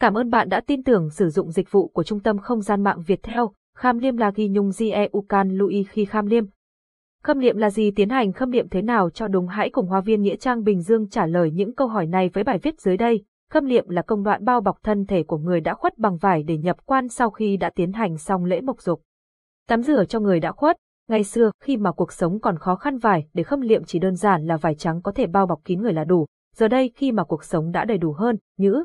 Cảm ơn bạn đã tin tưởng sử dụng dịch vụ của trung tâm không gian mạng Việt Theo. Kham liêm là ghi nhung Gie Can Louis khi kham liêm. Khâm liệm là gì tiến hành khâm liệm thế nào cho đúng hãy cùng Hoa viên Nghĩa Trang Bình Dương trả lời những câu hỏi này với bài viết dưới đây. Khâm liệm là công đoạn bao bọc thân thể của người đã khuất bằng vải để nhập quan sau khi đã tiến hành xong lễ mộc dục. Tắm rửa cho người đã khuất, Ngày xưa, khi mà cuộc sống còn khó khăn vải, để khâm liệm chỉ đơn giản là vải trắng có thể bao bọc kín người là đủ. Giờ đây khi mà cuộc sống đã đầy đủ hơn, nhữ.